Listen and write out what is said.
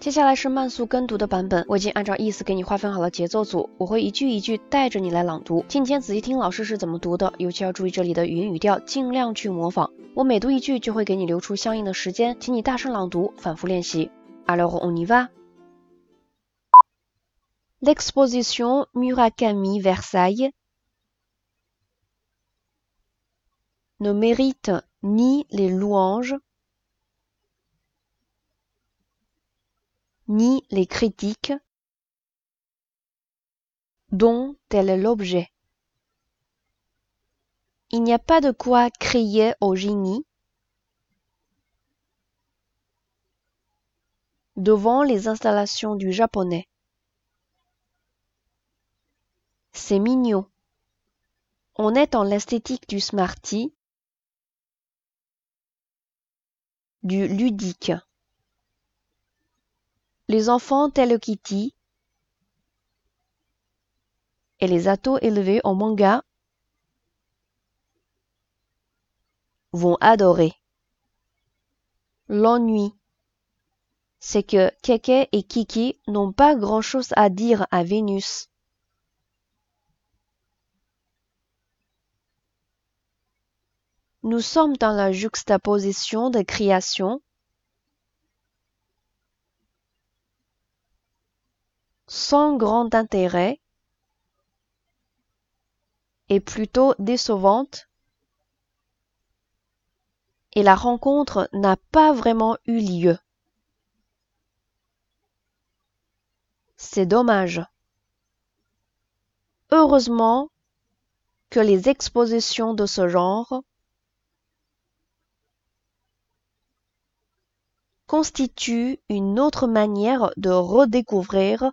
接下来是慢速跟读的版本，我已经按照意思给你划分好了节奏组，我会一句一句带着你来朗读。今天仔细听老师是怎么读的，尤其要注意这里的语音语调，尽量去模仿。我每读一句就会给你留出相应的时间，请你大声朗读，反复练习。Alors on y va. L'exposition Murakami Versailles ne mérite ni les louanges ni les critiques dont elle est l'objet. Il n'y a pas de quoi crier au génie devant les installations du japonais. C'est mignon. On est dans l'esthétique du smarty, du ludique. Les enfants tels Kitty et les atos élevés en manga vont adorer. L'ennui, c'est que Keke et Kiki n'ont pas grand-chose à dire à Vénus. Nous sommes dans la juxtaposition de création sans grand intérêt et plutôt décevante et la rencontre n'a pas vraiment eu lieu. C'est dommage. Heureusement que les expositions de ce genre constituent une autre manière de redécouvrir